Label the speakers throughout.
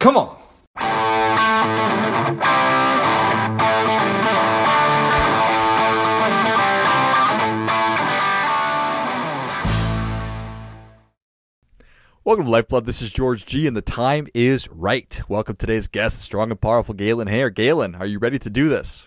Speaker 1: Come on. Welcome to Lifeblood. This is George G, and the time is right. Welcome today's guest, strong and powerful Galen Hair. Galen, are you ready to do this?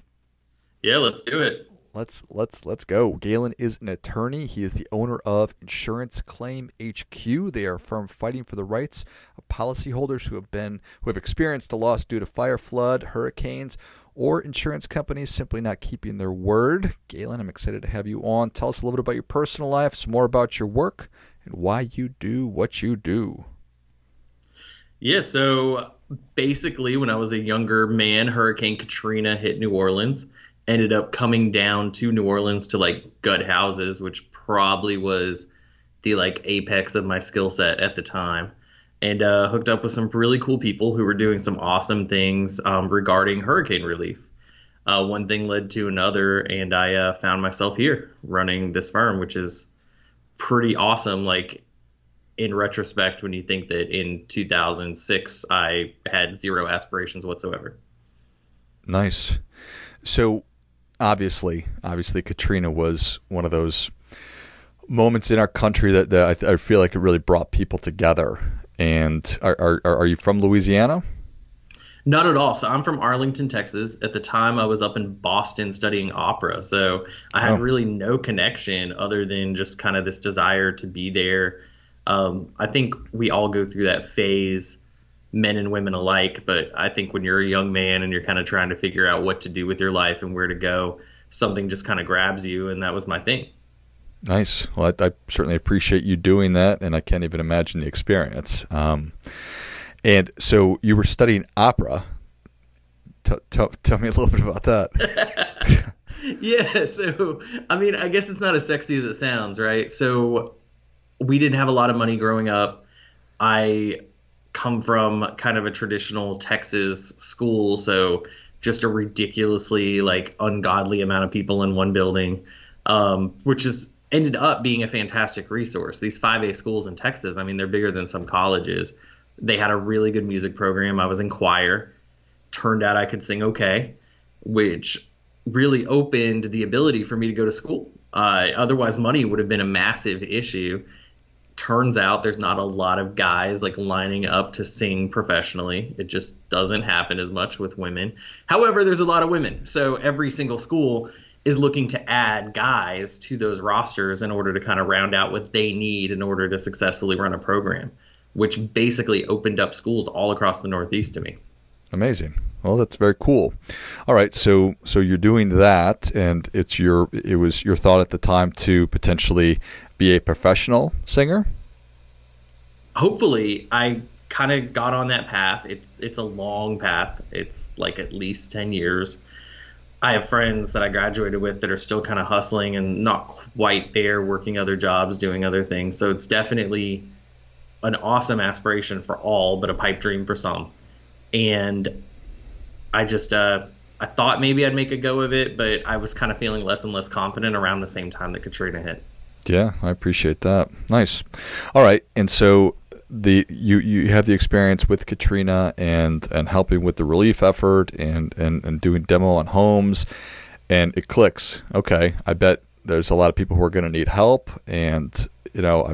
Speaker 2: Yeah, let's do it.
Speaker 1: Let's let's let's go. Galen is an attorney. He is the owner of Insurance Claim HQ. They are a firm fighting for the rights of policyholders who have been who have experienced a loss due to fire, flood, hurricanes, or insurance companies simply not keeping their word. Galen, I'm excited to have you on. Tell us a little bit about your personal life, some more about your work, and why you do what you do.
Speaker 2: Yeah, so basically, when I was a younger man, Hurricane Katrina hit New Orleans. Ended up coming down to New Orleans to like gut houses, which probably was the like apex of my skill set at the time. And uh, hooked up with some really cool people who were doing some awesome things um, regarding hurricane relief. Uh, one thing led to another, and I uh, found myself here running this firm, which is pretty awesome. Like in retrospect, when you think that in 2006 I had zero aspirations whatsoever.
Speaker 1: Nice. So, obviously, obviously, Katrina was one of those moments in our country that, that I, I feel like it really brought people together. And are, are, are you from Louisiana?
Speaker 2: Not at all. So I'm from Arlington, Texas. At the time, I was up in Boston studying opera. So I had oh. really no connection other than just kind of this desire to be there. Um, I think we all go through that phase, men and women alike. But I think when you're a young man and you're kind of trying to figure out what to do with your life and where to go, something just kind of grabs you. And that was my thing.
Speaker 1: Nice. Well, I, I, certainly appreciate you doing that, and I can't even imagine the experience. Um, and so you were studying opera. T- t- tell me a little bit about that.
Speaker 2: yeah. So, I mean, I guess it's not as sexy as it sounds, right? So, we didn't have a lot of money growing up. I come from kind of a traditional Texas school, so just a ridiculously like ungodly amount of people in one building, um, which is ended up being a fantastic resource. These 5A schools in Texas, I mean, they're bigger than some colleges. They had a really good music program. I was in choir. Turned out I could sing okay, which really opened the ability for me to go to school. Uh, otherwise, money would have been a massive issue. Turns out there's not a lot of guys like lining up to sing professionally. It just doesn't happen as much with women. However, there's a lot of women. So every single school is looking to add guys to those rosters in order to kind of round out what they need in order to successfully run a program, which basically opened up schools all across the Northeast to me.
Speaker 1: Amazing. Well, that's very cool. All right, so so you're doing that, and it's your it was your thought at the time to potentially be a professional singer.
Speaker 2: Hopefully, I kind of got on that path. It's it's a long path. It's like at least ten years. I have friends that I graduated with that are still kind of hustling and not quite there, working other jobs, doing other things. So it's definitely an awesome aspiration for all, but a pipe dream for some. And I just, uh, I thought maybe I'd make a go of it, but I was kind of feeling less and less confident around the same time that Katrina hit.
Speaker 1: Yeah, I appreciate that. Nice. All right, and so the you you have the experience with Katrina and and helping with the relief effort and and and doing demo on homes, and it clicks. Okay, I bet there's a lot of people who are going to need help, and you know,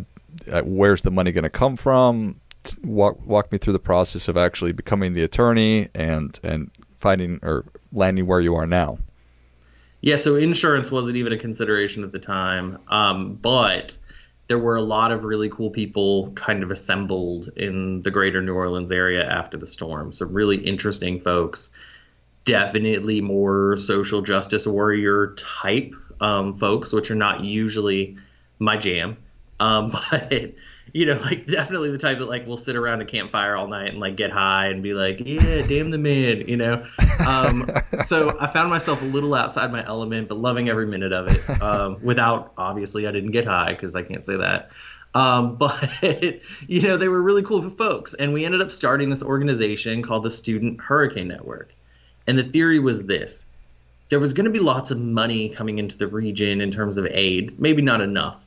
Speaker 1: I, I, where's the money going to come from? Walk walk me through the process of actually becoming the attorney and and finding or landing where you are now.
Speaker 2: Yeah, so insurance wasn't even a consideration at the time, um, but there were a lot of really cool people kind of assembled in the greater New Orleans area after the storm. Some really interesting folks. Definitely more social justice warrior type um, folks, which are not usually my jam. Um, but you know, like definitely the type that like will sit around a campfire all night and like get high and be like, yeah, damn the man, you know. Um, so I found myself a little outside my element, but loving every minute of it. Um, without obviously, I didn't get high because I can't say that. Um, but you know, they were really cool folks, and we ended up starting this organization called the Student Hurricane Network. And the theory was this: there was going to be lots of money coming into the region in terms of aid, maybe not enough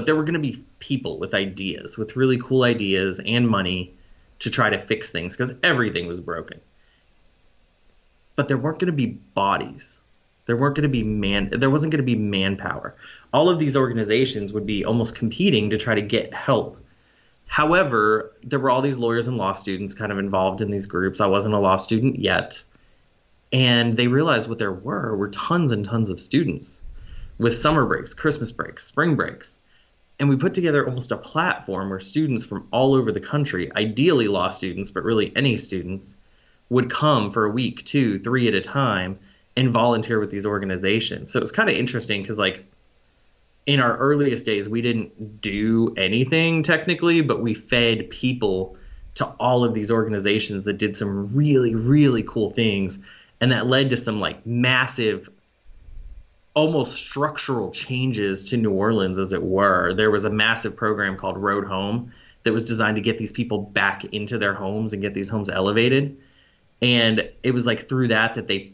Speaker 2: but there were going to be people with ideas, with really cool ideas and money to try to fix things because everything was broken. But there weren't going to be bodies. There weren't going to be man. There wasn't going to be manpower. All of these organizations would be almost competing to try to get help. However, there were all these lawyers and law students kind of involved in these groups. I wasn't a law student yet, and they realized what there were were tons and tons of students with summer breaks, Christmas breaks, spring breaks. And we put together almost a platform where students from all over the country, ideally law students, but really any students, would come for a week, two, three at a time, and volunteer with these organizations. So it was kind of interesting because, like, in our earliest days, we didn't do anything technically, but we fed people to all of these organizations that did some really, really cool things. And that led to some like massive almost structural changes to New Orleans, as it were. There was a massive program called Road Home that was designed to get these people back into their homes and get these homes elevated. And it was like through that that they,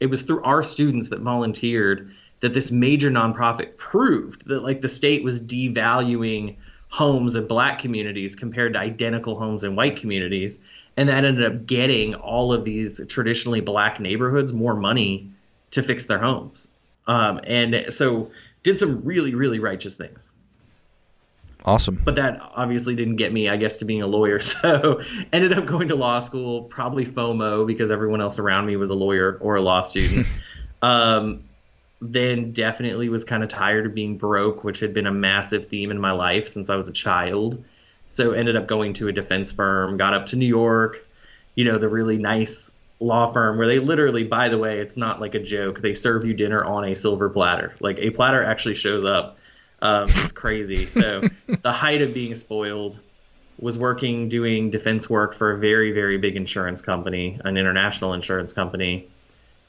Speaker 2: it was through our students that volunteered that this major nonprofit proved that like the state was devaluing homes in black communities compared to identical homes in white communities. And that ended up getting all of these traditionally black neighborhoods more money to fix their homes um, and so did some really really righteous things.
Speaker 1: Awesome.
Speaker 2: But that obviously didn't get me, I guess, to being a lawyer. So ended up going to law school, probably FOMO because everyone else around me was a lawyer or a law student. um, then definitely was kind of tired of being broke, which had been a massive theme in my life since I was a child. So ended up going to a defense firm, got up to New York, you know, the really nice law firm where they literally, by the way, it's not like a joke. They serve you dinner on a silver platter. Like a platter actually shows up. Um, it's crazy. So the height of being spoiled was working doing defense work for a very very big insurance company, an international insurance company,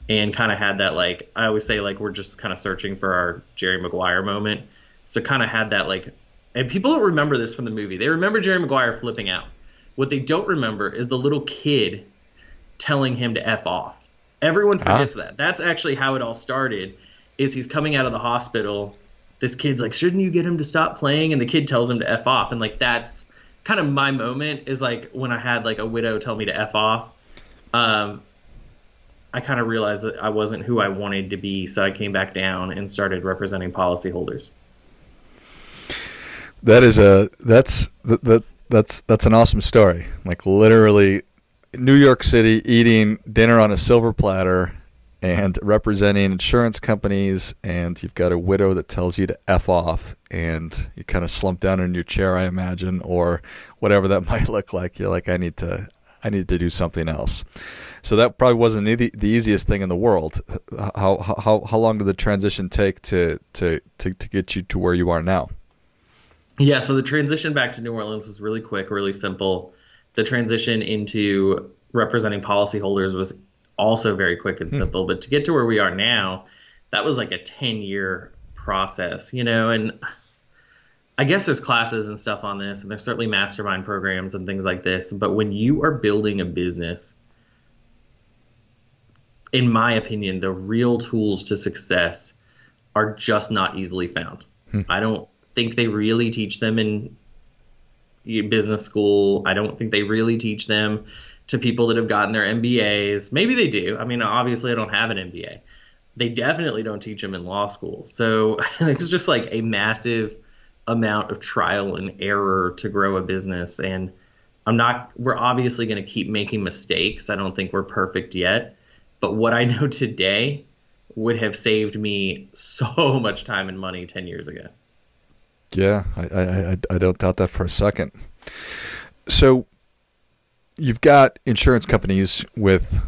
Speaker 2: and kind of had that like I always say like we're just kind of searching for our Jerry Maguire moment. So kind of had that like, and people don't remember this from the movie. They remember Jerry Maguire flipping out. What they don't remember is the little kid telling him to f off. Everyone ah. forgets that. That's actually how it all started. Is he's coming out of the hospital. This kid's like, shouldn't you get him to stop playing? And the kid tells him to f off. And like that's kind of my moment is like when I had like a widow tell me to f off. Um, I kind of realized that I wasn't who I wanted to be, so I came back down and started representing policyholders.
Speaker 1: That is a that's that, that that's that's an awesome story. Like literally New York City eating dinner on a silver platter and representing insurance companies and you've got a widow that tells you to f off and you kind of slump down in your chair I imagine or whatever that might look like you're like I need to I need to do something else. So that probably wasn't the, the easiest thing in the world. How how how long did the transition take to to to to get you to where you are now?
Speaker 2: Yeah, so the transition back to New Orleans was really quick, really simple the transition into representing policyholders was also very quick and hmm. simple. But to get to where we are now, that was like a 10 year process, you know, and I guess there's classes and stuff on this, and there's certainly mastermind programs and things like this. But when you are building a business, in my opinion, the real tools to success are just not easily found. Hmm. I don't think they really teach them in business school. I don't think they really teach them to people that have gotten their MBAs. Maybe they do. I mean, obviously, I don't have an MBA. They definitely don't teach them in law school. So it's just like a massive amount of trial and error to grow a business. And I'm not, we're obviously going to keep making mistakes. I don't think we're perfect yet. But what I know today would have saved me so much time and money 10 years ago.
Speaker 1: Yeah, I, I, I don't doubt that for a second. So you've got insurance companies with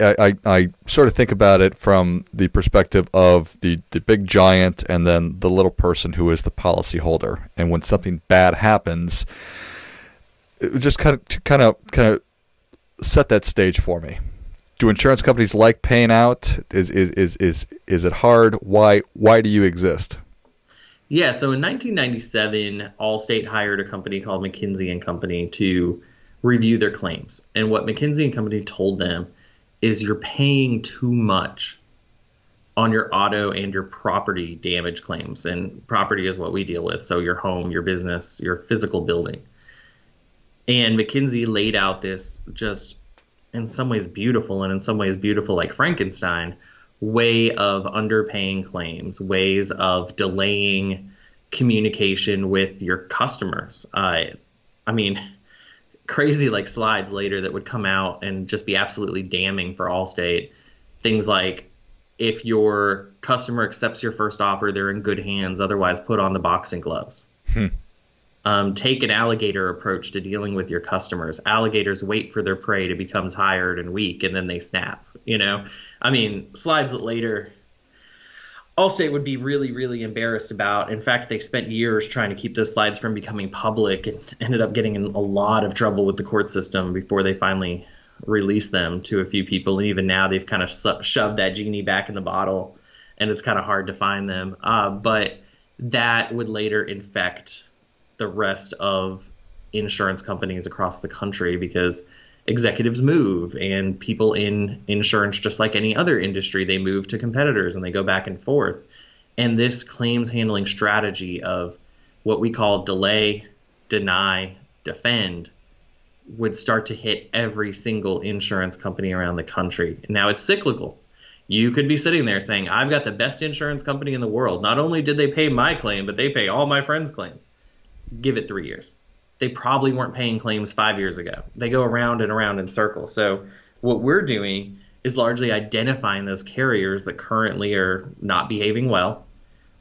Speaker 1: I, I, I, sort of think about it from the perspective of the, the big giant and then the little person who is the policyholder. And when something bad happens, just kind of kind of kind of set that stage for me. Do insurance companies like paying out? Is is is is is it hard? Why why do you exist?
Speaker 2: Yeah, so in 1997, Allstate hired a company called McKinsey and Company to review their claims. And what McKinsey and Company told them is you're paying too much on your auto and your property damage claims. And property is what we deal with, so your home, your business, your physical building. And McKinsey laid out this just in some ways beautiful and in some ways beautiful like Frankenstein way of underpaying claims, ways of delaying communication with your customers. Uh, I mean, crazy like slides later that would come out and just be absolutely damning for Allstate. Things like if your customer accepts your first offer, they're in good hands. Otherwise, put on the boxing gloves. Hmm. Um, take an alligator approach to dealing with your customers. Alligators wait for their prey to become tired and weak, and then they snap. You know, I mean, slides later Allstate would be really, really embarrassed about. In fact, they spent years trying to keep those slides from becoming public and ended up getting in a lot of trouble with the court system before they finally released them to a few people. And even now, they've kind of shoved that genie back in the bottle, and it's kind of hard to find them. Uh, but that would later infect the rest of insurance companies across the country because executives move and people in insurance just like any other industry they move to competitors and they go back and forth. And this claims handling strategy of what we call delay deny defend would start to hit every single insurance company around the country. Now it's cyclical. You could be sitting there saying i've got the best insurance company in the world. Not only did they pay my claim but they pay all my friends claims. Give it three years they probably weren't paying claims five years ago. They go around and around in circles. So what we're doing is largely identifying those carriers that currently are not behaving well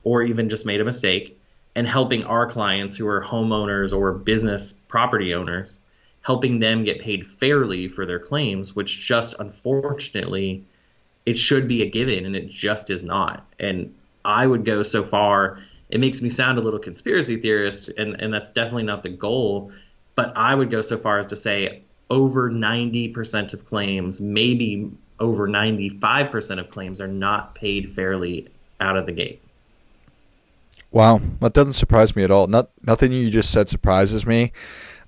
Speaker 2: or even just made a mistake and helping our clients who are homeowners or business property owners helping them get paid fairly for their claims which just unfortunately it should be a given and it just is not and i would go so far it makes me sound a little conspiracy theorist, and, and that's definitely not the goal. But I would go so far as to say over 90% of claims, maybe over 95% of claims, are not paid fairly out of the gate.
Speaker 1: Wow, that doesn't surprise me at all. Not nothing you just said surprises me.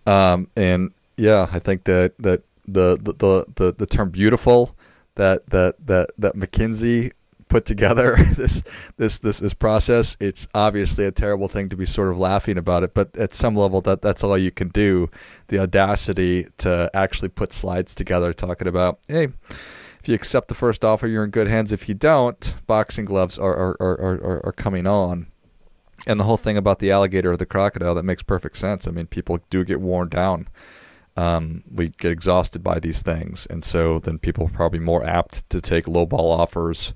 Speaker 1: Um, and yeah, I think that that the the the the, term beautiful that that that that McKinsey put together this this this this process. It's obviously a terrible thing to be sort of laughing about it, but at some level, that that's all you can do. The audacity to actually put slides together, talking about, hey, if you accept the first offer, you're in good hands. If you don't, boxing gloves are are are are, are coming on. And the whole thing about the alligator or the crocodile that makes perfect sense. I mean, people do get worn down. Um, we get exhausted by these things, and so then people are probably more apt to take lowball offers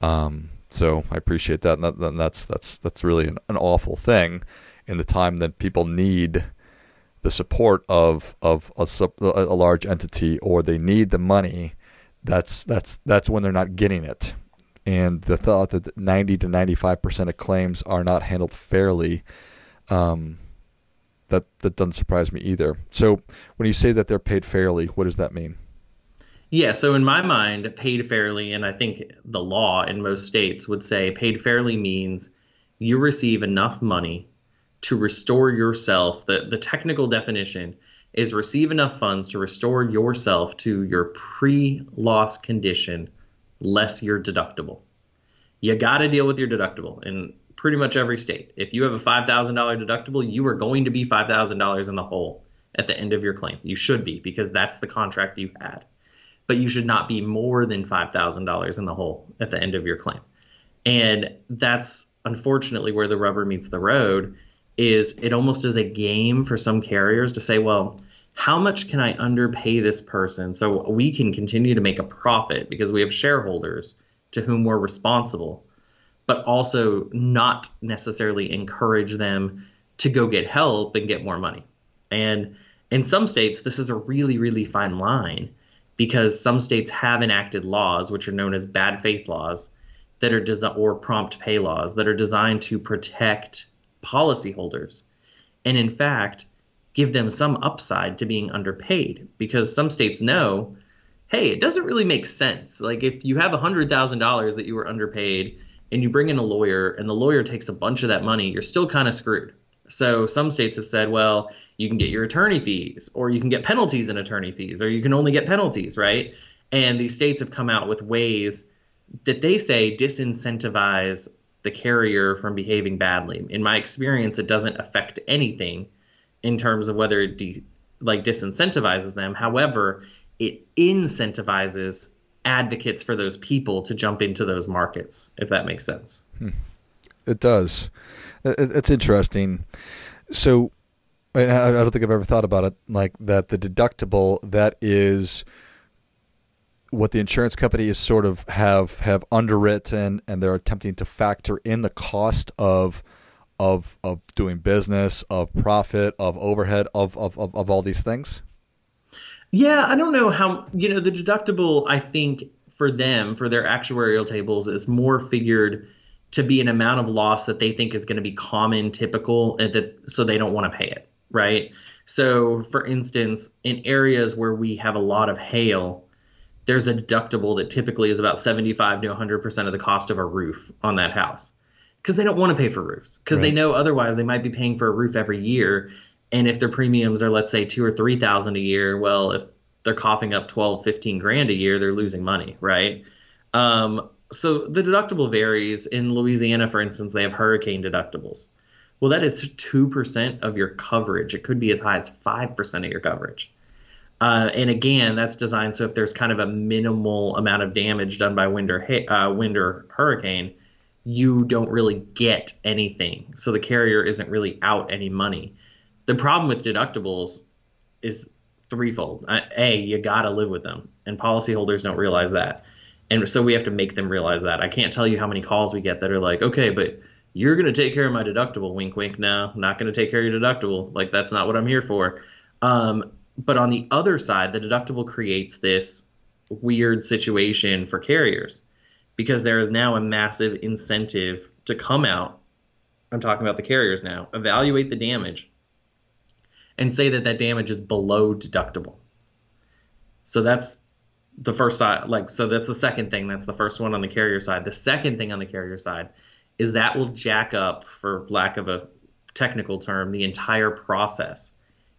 Speaker 1: um, so I appreciate that, and, that, and that's that's that's really an, an, awful thing in the time that people need the support of of a, a large entity, or they need the money. That's that's that's when they're not getting it, and the thought that ninety to ninety five percent of claims are not handled fairly. Um, that that doesn't surprise me either. So when you say that they're paid fairly, what does that mean?
Speaker 2: Yeah, so in my mind, paid fairly, and I think the law in most states would say paid fairly means you receive enough money to restore yourself. The, the technical definition is receive enough funds to restore yourself to your pre loss condition, less your deductible. You got to deal with your deductible in pretty much every state. If you have a $5,000 deductible, you are going to be $5,000 in the hole at the end of your claim. You should be because that's the contract you had but you should not be more than $5,000 in the hole at the end of your claim. And that's unfortunately where the rubber meets the road is it almost is a game for some carriers to say, well, how much can I underpay this person so we can continue to make a profit because we have shareholders to whom we're responsible, but also not necessarily encourage them to go get help and get more money. And in some states, this is a really, really fine line because some states have enacted laws, which are known as bad faith laws, that are or prompt pay laws that are designed to protect policyholders, and in fact give them some upside to being underpaid because some states know, hey, it doesn't really make sense. Like if you have hundred thousand dollars that you were underpaid and you bring in a lawyer and the lawyer takes a bunch of that money, you're still kind of screwed. So some states have said, well, you can get your attorney fees, or you can get penalties in attorney fees, or you can only get penalties, right? And these states have come out with ways that they say disincentivize the carrier from behaving badly. In my experience, it doesn't affect anything in terms of whether it de- like disincentivizes them. However, it incentivizes advocates for those people to jump into those markets, if that makes sense. Hmm.
Speaker 1: It does. It's interesting. So, I don't think I've ever thought about it like that. The deductible that is what the insurance company is sort of have have underwritten, and they're attempting to factor in the cost of of of doing business, of profit, of overhead, of of of, of all these things.
Speaker 2: Yeah, I don't know how you know the deductible. I think for them, for their actuarial tables, is more figured to be an amount of loss that they think is going to be common, typical, and that so they don't want to pay it, right? So, for instance, in areas where we have a lot of hail, there's a deductible that typically is about 75 to 100% of the cost of a roof on that house because they don't want to pay for roofs because right. they know otherwise they might be paying for a roof every year and if their premiums are let's say two or three thousand a year well if they're coughing up 12 15 grand a year they're losing money right um, so the deductible varies in louisiana for instance they have hurricane deductibles well that is 2% of your coverage it could be as high as 5% of your coverage uh, and again, that's designed so if there's kind of a minimal amount of damage done by wind or, uh, wind or hurricane, you don't really get anything. So the carrier isn't really out any money. The problem with deductibles is threefold. Uh, a, you got to live with them, and policyholders don't realize that. And so we have to make them realize that. I can't tell you how many calls we get that are like, okay, but you're going to take care of my deductible. Wink, wink. No, not going to take care of your deductible. Like, that's not what I'm here for. Um, but on the other side, the deductible creates this weird situation for carriers because there is now a massive incentive to come out. I'm talking about the carriers now, evaluate the damage and say that that damage is below deductible. So that's the first side like so that's the second thing that's the first one on the carrier side the second thing on the carrier side is that will jack up for lack of a technical term the entire process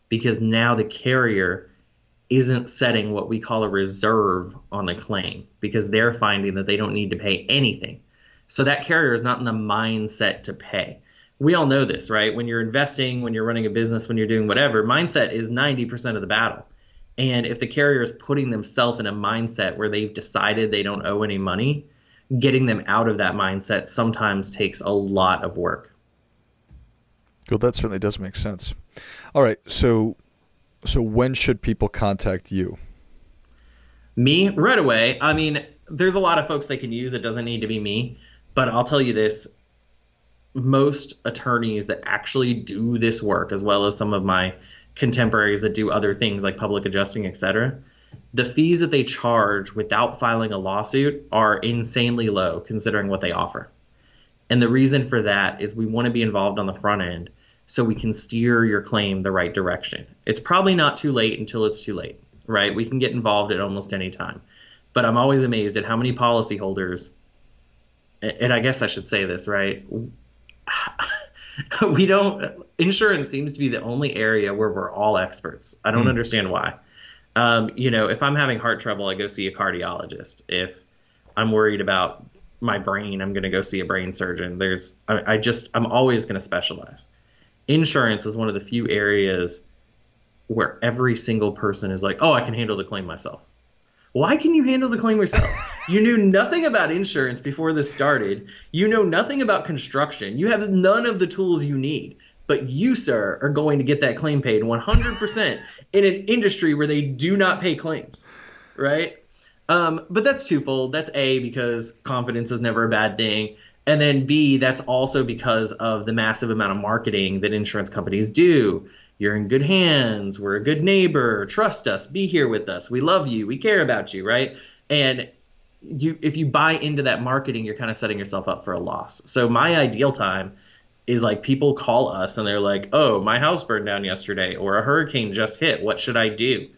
Speaker 2: because now the carrier isn't setting what we call a reserve on the claim because they're finding that they don't need to pay anything. So that carrier is not in the mindset to pay. We all know this, right? When you're investing, when you're running a business, when you're doing whatever, mindset is 90% of the battle. And if the carrier is putting themselves in a mindset where they've decided they don't owe any money, getting them out of that mindset sometimes takes a lot of work.
Speaker 1: Well, that certainly does make sense. All right, so so when should people contact you?
Speaker 2: Me right away. I mean, there's a lot of folks they can use. It doesn't need to be me, but I'll tell you this: most attorneys that actually do this work, as well as some of my contemporaries that do other things like public adjusting, etc., the fees that they charge without filing a lawsuit are insanely low considering what they offer. And the reason for that is we want to be involved on the front end so we can steer your claim the right direction. It's probably not too late until it's too late, right? We can get involved at almost any time. But I'm always amazed at how many policyholders, and I guess I should say this, right? we don't, insurance seems to be the only area where we're all experts. I don't mm. understand why. Um, you know, if I'm having heart trouble, I go see a cardiologist. If I'm worried about my brain, I'm going to go see a brain surgeon. There's, I, I just, I'm always going to specialize insurance is one of the few areas where every single person is like, oh, I can handle the claim myself. Why can you handle the claim yourself? you knew nothing about insurance before this started. You know nothing about construction. You have none of the tools you need. But you, sir, are going to get that claim paid 100% in an industry where they do not pay claims, right? Um, but that's twofold. That's A, because confidence is never a bad thing. And then B, that's also because of the massive amount of marketing that insurance companies do. You're in good hands. We're a good neighbor. Trust us. Be here with us. We love you. We care about you, right? And you if you buy into that marketing, you're kind of setting yourself up for a loss. So my ideal time is like people call us and they're like, "Oh, my house burned down yesterday or a hurricane just hit. What should I do?"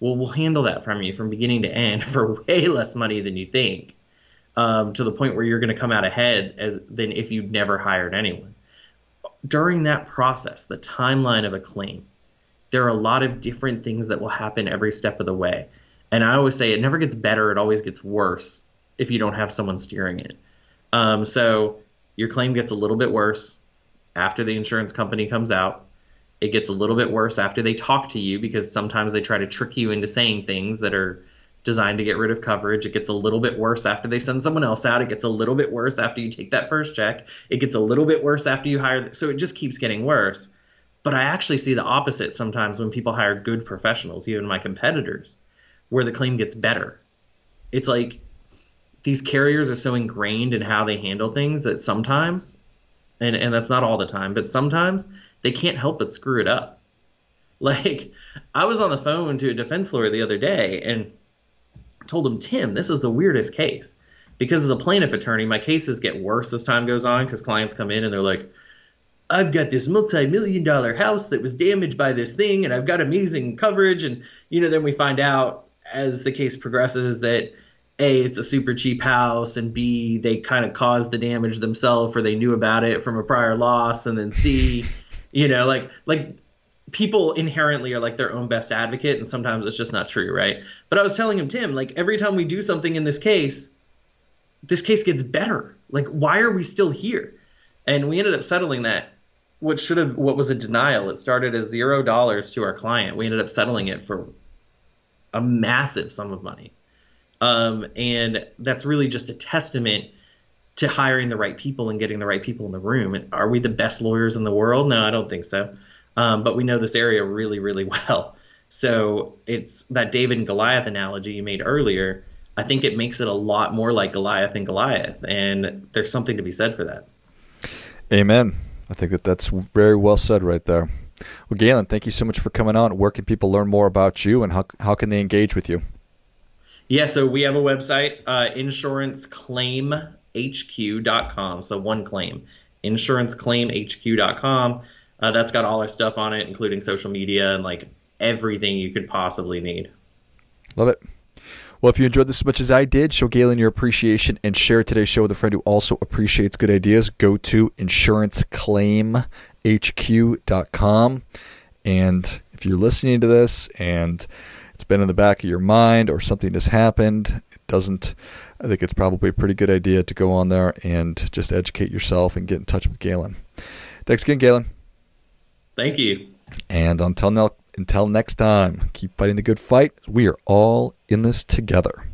Speaker 2: Well, we'll handle that from you from beginning to end for way less money than you think um, to the point where you're going to come out ahead as than if you'd never hired anyone. During that process, the timeline of a claim, there are a lot of different things that will happen every step of the way. And I always say it never gets better; it always gets worse if you don't have someone steering it. Um, so your claim gets a little bit worse after the insurance company comes out. It gets a little bit worse after they talk to you because sometimes they try to trick you into saying things that are designed to get rid of coverage. It gets a little bit worse after they send someone else out. It gets a little bit worse after you take that first check. It gets a little bit worse after you hire. So it just keeps getting worse. But I actually see the opposite sometimes when people hire good professionals, even my competitors, where the claim gets better. It's like these carriers are so ingrained in how they handle things that sometimes, and, and that's not all the time, but sometimes they can't help but screw it up. Like, I was on the phone to a defense lawyer the other day and told him, Tim, this is the weirdest case. Because as a plaintiff attorney, my cases get worse as time goes on because clients come in and they're like, I've got this multi-million dollar house that was damaged by this thing and I've got amazing coverage and you know then we find out as the case progresses that a it's a super cheap house and b they kind of caused the damage themselves or they knew about it from a prior loss and then c you know like like people inherently are like their own best advocate and sometimes it's just not true right? But i was telling him tim like every time we do something in this case this case gets better. Like why are we still here? And we ended up settling that. What should have what was a denial it started as zero dollars to our client. We ended up settling it for a massive sum of money um, and that's really just a testament to hiring the right people and getting the right people in the room are we the best lawyers in the world no i don't think so um, but we know this area really really well so it's that david and goliath analogy you made earlier i think it makes it a lot more like goliath and goliath and there's something to be said for that
Speaker 1: amen I think that that's very well said right there. Well, Galen, thank you so much for coming on. Where can people learn more about you and how, how can they engage with you?
Speaker 2: Yeah, so we have a website, uh, insuranceclaimhq.com. So one claim, insuranceclaimhq.com. Uh, that's got all our stuff on it, including social media and like everything you could possibly need.
Speaker 1: Love it. Well, if you enjoyed this as much as I did, show Galen your appreciation and share today's show with a friend who also appreciates good ideas. Go to insuranceclaimhq.com. And if you're listening to this and it's been in the back of your mind or something has happened, it doesn't, I think it's probably a pretty good idea to go on there and just educate yourself and get in touch with Galen. Thanks again, Galen.
Speaker 2: Thank you.
Speaker 1: And until now, until next time, keep fighting the good fight. We are all in this together.